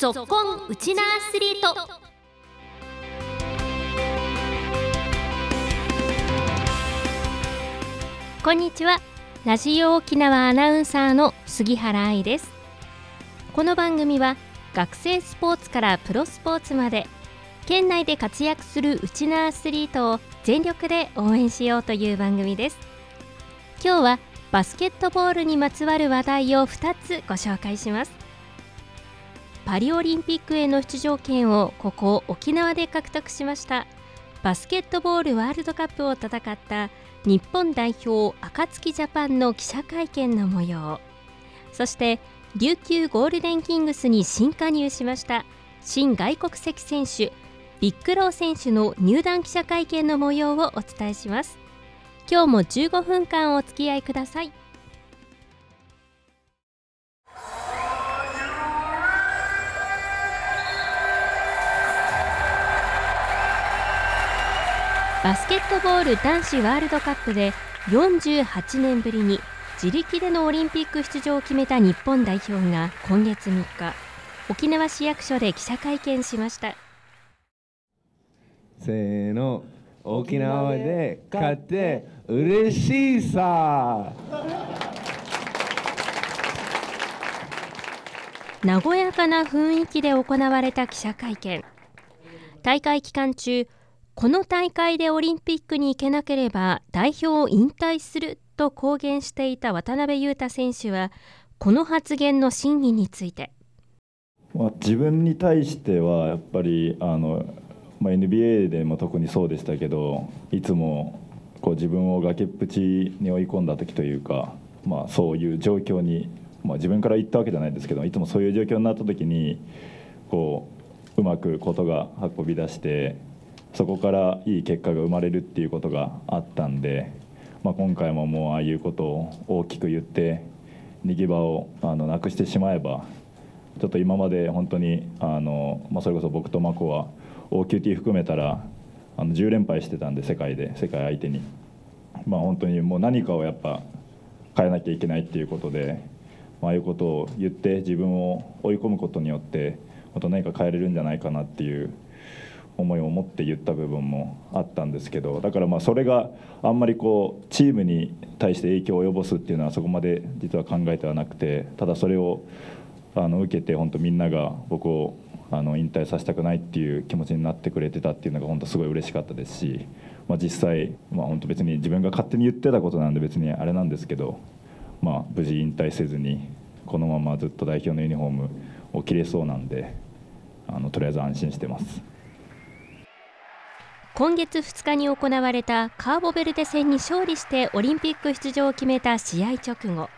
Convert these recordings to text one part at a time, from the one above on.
ぞっこんウチナアスリート。こんにちは。ラジオ沖縄アナウンサーの杉原愛です。この番組は学生スポーツからプロスポーツまで県内で活躍するウチナアスリートを全力で応援しようという番組です。今日はバスケットボールにまつわる話題を2つご紹介します。パリオリンピックへの出場権をここ沖縄で獲得しました。バスケットボールワールドカップを戦った日本代表暁ジャパンの記者会見の模様。そして琉球ゴールデンキングスに新加入しました新外国籍選手ビッグロー選手の入団記者会見の模様をお伝えします。今日も15分間お付き合いください。バスケットボール男子ワールドカップで48年ぶりに自力でのオリンピック出場を決めた日本代表が今月3日沖縄市役所で記者会見しました。せーの。沖縄で勝って嬉しいさ。和やかな雰囲気で行われた記者会見。大会期間中この大会でオリンピックに行けなければ代表を引退すると公言していた渡辺裕太選手はこの発言の真意について、まあ、自分に対してはやっぱりあの、まあ、NBA でも特にそうでしたけどいつもこう自分を崖っぷちに追い込んだ時というか、まあ、そういう状況に、まあ、自分から言ったわけじゃないですけどいつもそういう状況になった時にこううまくことが運び出してそこからいい結果が生まれるっていうことがあったんで、まあ、今回ももうああいうことを大きく言って逃げ場をあのなくしてしまえばちょっと今まで本当にあの、まあ、それこそ僕と真子は OQT 含めたらあの10連敗してたんで世界で世界相手に、まあ、本当にもう何かをやっぱ変えなきゃいけないっていうことで、まああいうことを言って自分を追い込むことによってまた何か変えれるんじゃないかなっていう思いを持って言った部分もあったんですけどだからまあそれがあんまりこうチームに対して影響を及ぼすっていうのはそこまで実は考えてはなくてただそれをあの受けて本当みんなが僕をあの引退させたくないっていう気持ちになってくれてたっていうのが本当すごい嬉しかったですし、まあ、実際、まあ、本当別に自分が勝手に言ってたことなんで別にあれなんですけど、まあ、無事引退せずにこのままずっと代表のユニフォームを着れそうなんであのとりあえず安心してます。今月2日に行われたカーボベルデ戦に勝利してオリンピック出場を決めた試合直後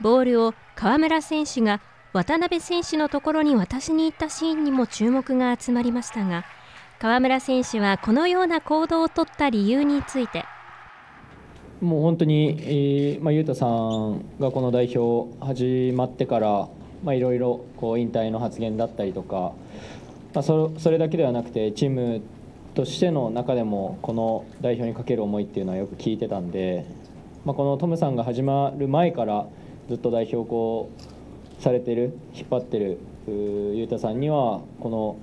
ボールを河村選手が渡辺選手のところに渡しに行ったシーンにも注目が集まりましたが河村選手はこのような行動をとった理由について。もう本当に、えーまあ、裕太さんがこの代表始まってからいろいろ引退の発言だったりとか、まあ、それだけではなくてチームとしての中でもこの代表にかける思いっていうのはよく聞いてたんで、まあ、このトムさんが始まる前からずっと代表こうされてる引っ張ってる裕太さんにはこの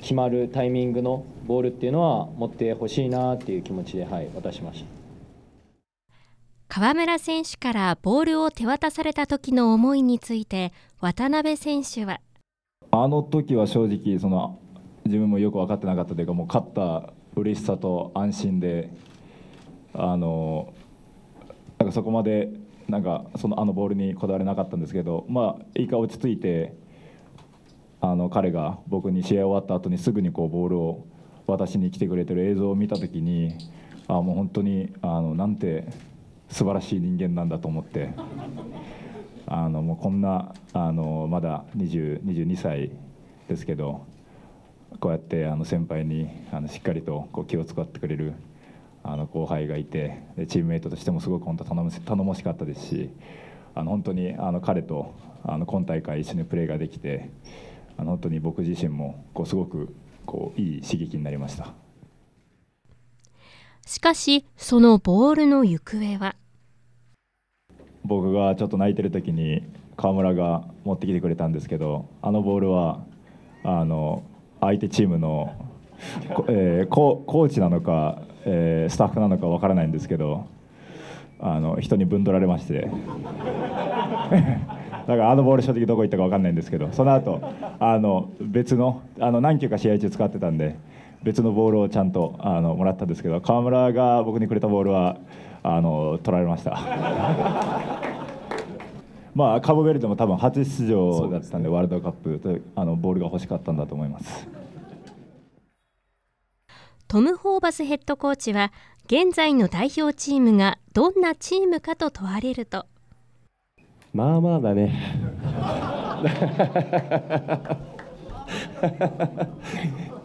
決まるタイミングのボールっていうのは持ってほしいなっていう気持ちで、はい、渡しました。河村選手からボールを手渡された時の思いについて渡辺選手は。あの時は正直その自分もよく分かってなかったというかもう勝った嬉しさと安心であのなんかそこまでなんかそのあのボールにこだわれなかったんですけどまあいいか落ち着いてあの彼が僕に試合終わった後にすぐにこうボールを渡しに来てくれてる映像を見た時にあもう本当にあのなんて素晴らしい人間なんだと思ってあのもうこんなあのまだ20 22歳ですけどこうやってあの先輩にあのしっかりとこう気を使ってくれるあの後輩がいてチームメイトとしてもすごく本当頼も頼もしかったですしあの本当にあの彼とあの今大会一緒にプレーができてあの本当に僕自身もこうすごくこういい刺激になりました。しかしそのボールの行方は？僕がちょっと泣いてる時に川村が持ってきてくれたんですけどあのボールはあの相手チームの、えーコーチなのか、えースタッフなのかわからないんですけどあの人にぶん取られまして だからあのボール正直どこ行ったかわかんないんですけどその後あの別のあの何球か試合中使ってたんで別のボールをちゃんとあのもらったんですけど川村が僕にくれたボールはあの取られました。まあ、カボベルデも多分初出場だったんでワールドカップとあのボールが欲しかったんだと思います。トム・ホーバスヘッドコーチは現在の代表チームがどんなチームかと問われるとまあまあだね。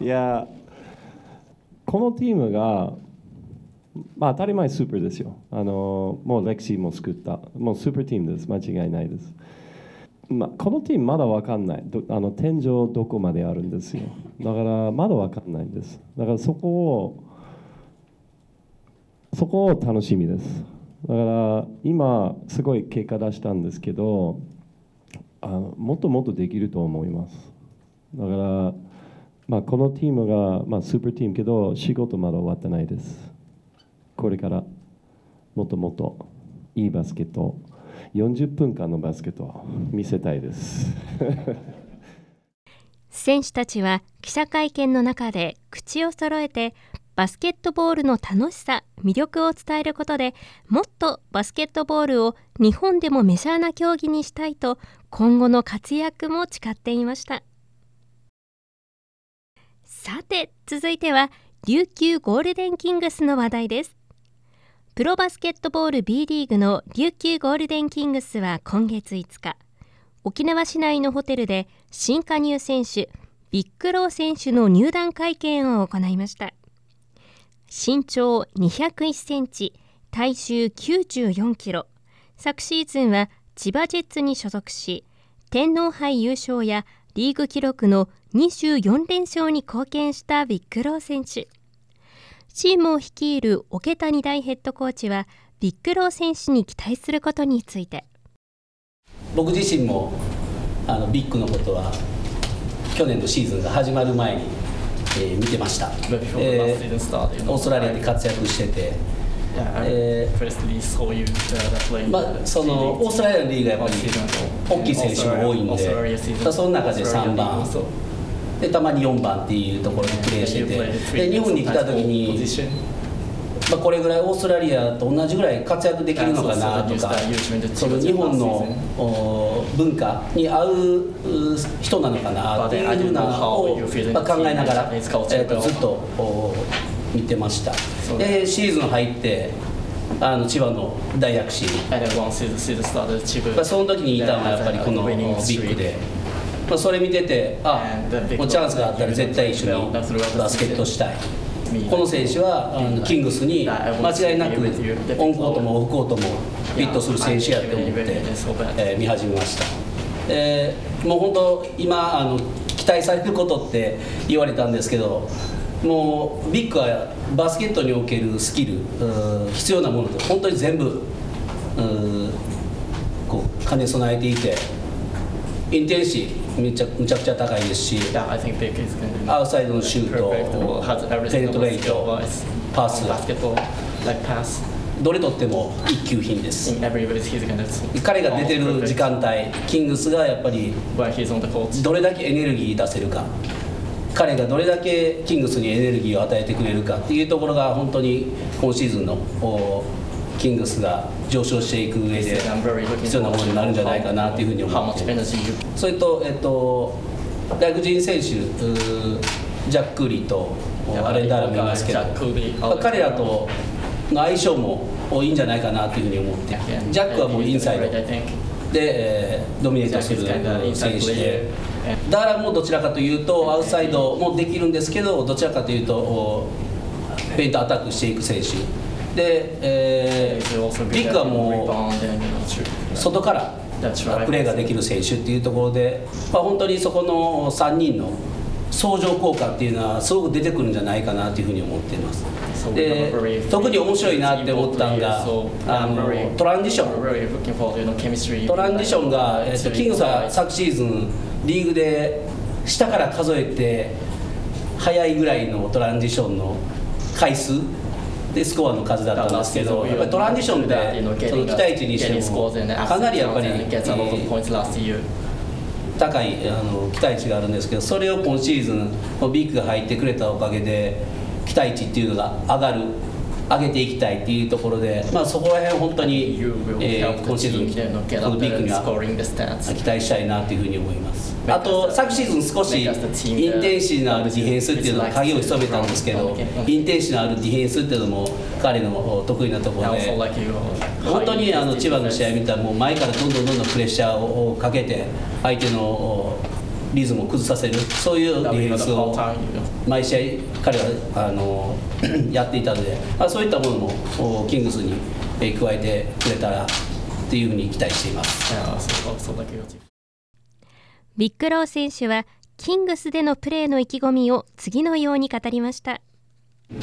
いや、このチームが、まあ当たり前スーパーですよ。あのもう歴史も作った。もうスーパーチームです。間違いないです。まあ、このチームまだ分かんないあの天井どこまであるんですよだからまだ分かんないんですだからそこをそこを楽しみですだから今すごい結果出したんですけどあのもっともっとできると思いますだから、まあ、このチームが、まあ、スーパーチームけど仕事まだ終わってないですこれからもっともっといいバスケット40分間のバスケットを見せたいです。選手たちは記者会見の中で口を揃えてバスケットボールの楽しさ魅力を伝えることでもっとバスケットボールを日本でもメジャーな競技にしたいと今後の活躍も誓っていました。さて続いては琉球ゴールデンキングスの話題です。プロバスケットボール B リーグの琉球ゴールデンキングスは今月5日。沖縄市内のホテルで新加入選手ヴィック・ロー選手の入団会見を行いました。身長201センチ体重94キロ。昨シーズンは千葉ジェッツに所属し天皇杯優勝やリーグ記録の24連勝に貢献したヴィック・ロー選手。チームを率いる桶谷大ヘッドコーチはビッグロー選手に期待することについて。僕自身もあのビッグのことは去年のシーズンが始まる前に、えー、見てました。オーストラリアで活躍してて、まあ、そのオーストラリアのリーグはやっぱり大きい選手も多いんでその中で3番。でたまに4番っていうところでプレーしてて。で日本に来た時に.まあ、これぐらいオーストラリアと同じぐらい活躍できるのかなとかその日本のお文化に合うう人なのかなっていうなのを、まあ、考えながら、えー、とずっとお見てました。でシーズン入ってあの千葉の大躍進まあ、その時にいたのはやっぱりこのビッグ.で、まあ、それ見ててあもうチャンスがあったら絶対一緒にバスケットしたい。この選手はあのキングスに間違いなくオンコートもオフコートもフィットする選手やって思って、えー見始めました、えーもう本当今あの期待されることって言われたんですけどもうビッグはバスケットにおけるスキル必要なものって本当に全部こう兼ね備えていてインテンシーめちゃむちゃくちゃ高いですしアウトサイドのシュートペネトレー skill ト.パス.どれとっても一級品です.彼が出てる時間帯キングスがやっぱり.どれだけエネルギー出せるか彼がどれだけキングスにエネルギーを与えてくれるかっていうところが本当に今シーズンのおキングスが上昇していく上で必要なものになるんじゃないかなっていうふうに思ってそれと、えっと、外国人選手ジャック・リーとアレンダーラもいますけど彼らとの相性もいいんじゃないかなというふうに思ってジャックはもうインサイド.で、えードミネートする選手で.ダーランもどちらかというとアウトサイドもできるんですけどどちらかというとおペイントアタックしていく選手で、えービッグはも.う外から.プレーができる選手っていうところで、まあ、本当にそこの3人の相乗効果っていうのはすごく出てくるんじゃないかなというふうに思っていますで特に面白いなって思ったのがあのトランジショントランジションが、えっと、キングスは昨シーズンリーグで下から数えて早いぐらいのトランジションの回数でスコアの数だったんですけど、やっぱりトランジションでその期待値にしてもかなりやっぱり、えー、高いあの期待値があるんですけどそれを今シーズンビッグが入ってくれたおかげで期待値っていうのが上がる上げていきたいっていうところで、まあ、そこら辺本当に、えー、今シーズンこのビッグには期待したいなというふうに思います。あと昨シーズン少しインテンシティのあるディフェンスっていうのは影を潜めたんですけどインテンシティのあるディフェンスっていうのも彼の得意なところで本当にあの千葉の試合見たらもう前からどんどんどんどんプレッシャーをかけて相手のリズムを崩させるそういうディフェンスを毎試合彼はあの やっていたので、まあ、そういったものもキングスに加えてくれたらっていうふうに期待しています。ビッグロー選手はキングスでのプレーの意気込みを次のように語りました。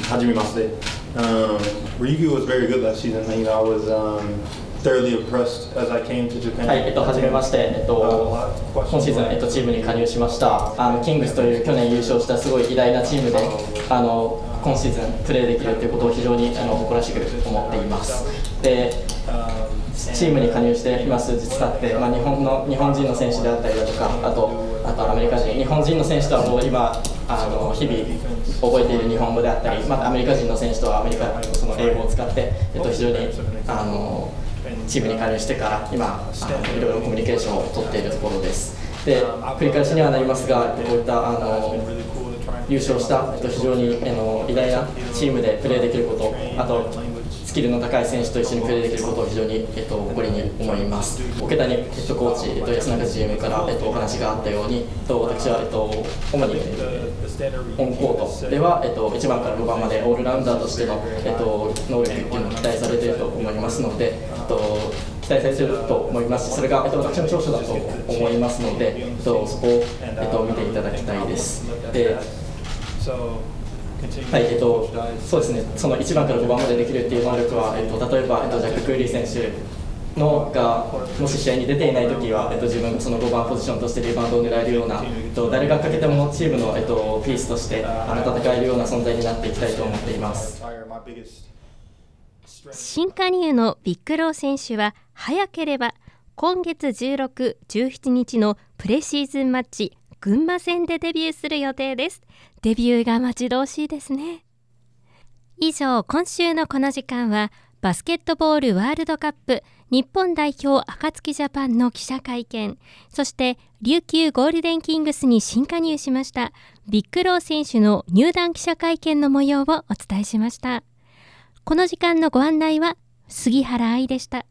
はじめまして。Um, review was very good last season. You know, I was um, thoroughly impressed as I came to Japan. はい、えっと、はじめまして、えっと、今シーズン、えっと、チームに加入しました。あの、キングスという去年優勝したすごい偉大なチームで、あの、今シーズンプレーできるということを非常にあの誇らしく思っています。で、チームに加入して今数日経って、まあ、日本の日本人の選手であったりだとか、あとあとアメリカ人、日本人の選手とはもう今あの日々覚えている日本語であったり、またアメリカ人の選手とはアメリカその英語を使って、えっと、非常にあのチームに加入してから今いろいろコミュニケーションを取っているところです。で繰り返しにはなりますがこういったあの優勝したえっと非常にあの偉大なチームでプレーできることあとスキルの高い選手と一緒にプレーできることを非常に、えっと、誇りに思います。桶谷ヘッドコーチ、えっと、安中 GM から、えっと、お話があったように、えっと、私は、えっと、主に、オンコートでは、えっと、1番から5番までオールラウンダーとしての、えっと、能力っていうのが期待されていると思いますので、えっと、期待されていると思いますし、それが、えっと、私の長所だと思いますので、えっと、そこを、えっと、見ていただきたいです。ではい、えっと、そうですね、その1番から5番までできるっていう能力は、えっと、例えば、えっと、ジャック・クーリー選手のがもし試合に出ていないときは、えっと、自分その5番ポジションとしてリバウンドを狙えるような、えっと、誰がかけてもチームの、えっと、ピースとしてあの戦えるような存在になっていきたいと思っています。新加入のヴィック・ロー選手は早ければ今月16、17日のプレシーズンマッチ群馬戦でデビューする予定です。デビューが待ち遠しいですね。以上今週のこの時間はバスケットボールワールドカップ日本代表暁ジャパンの記者会見そして琉球ゴールデンキングスに新加入しましたヴィック・ロー選手の入団記者会見の模様をお伝えしました。この時間のご案内は杉原愛でした。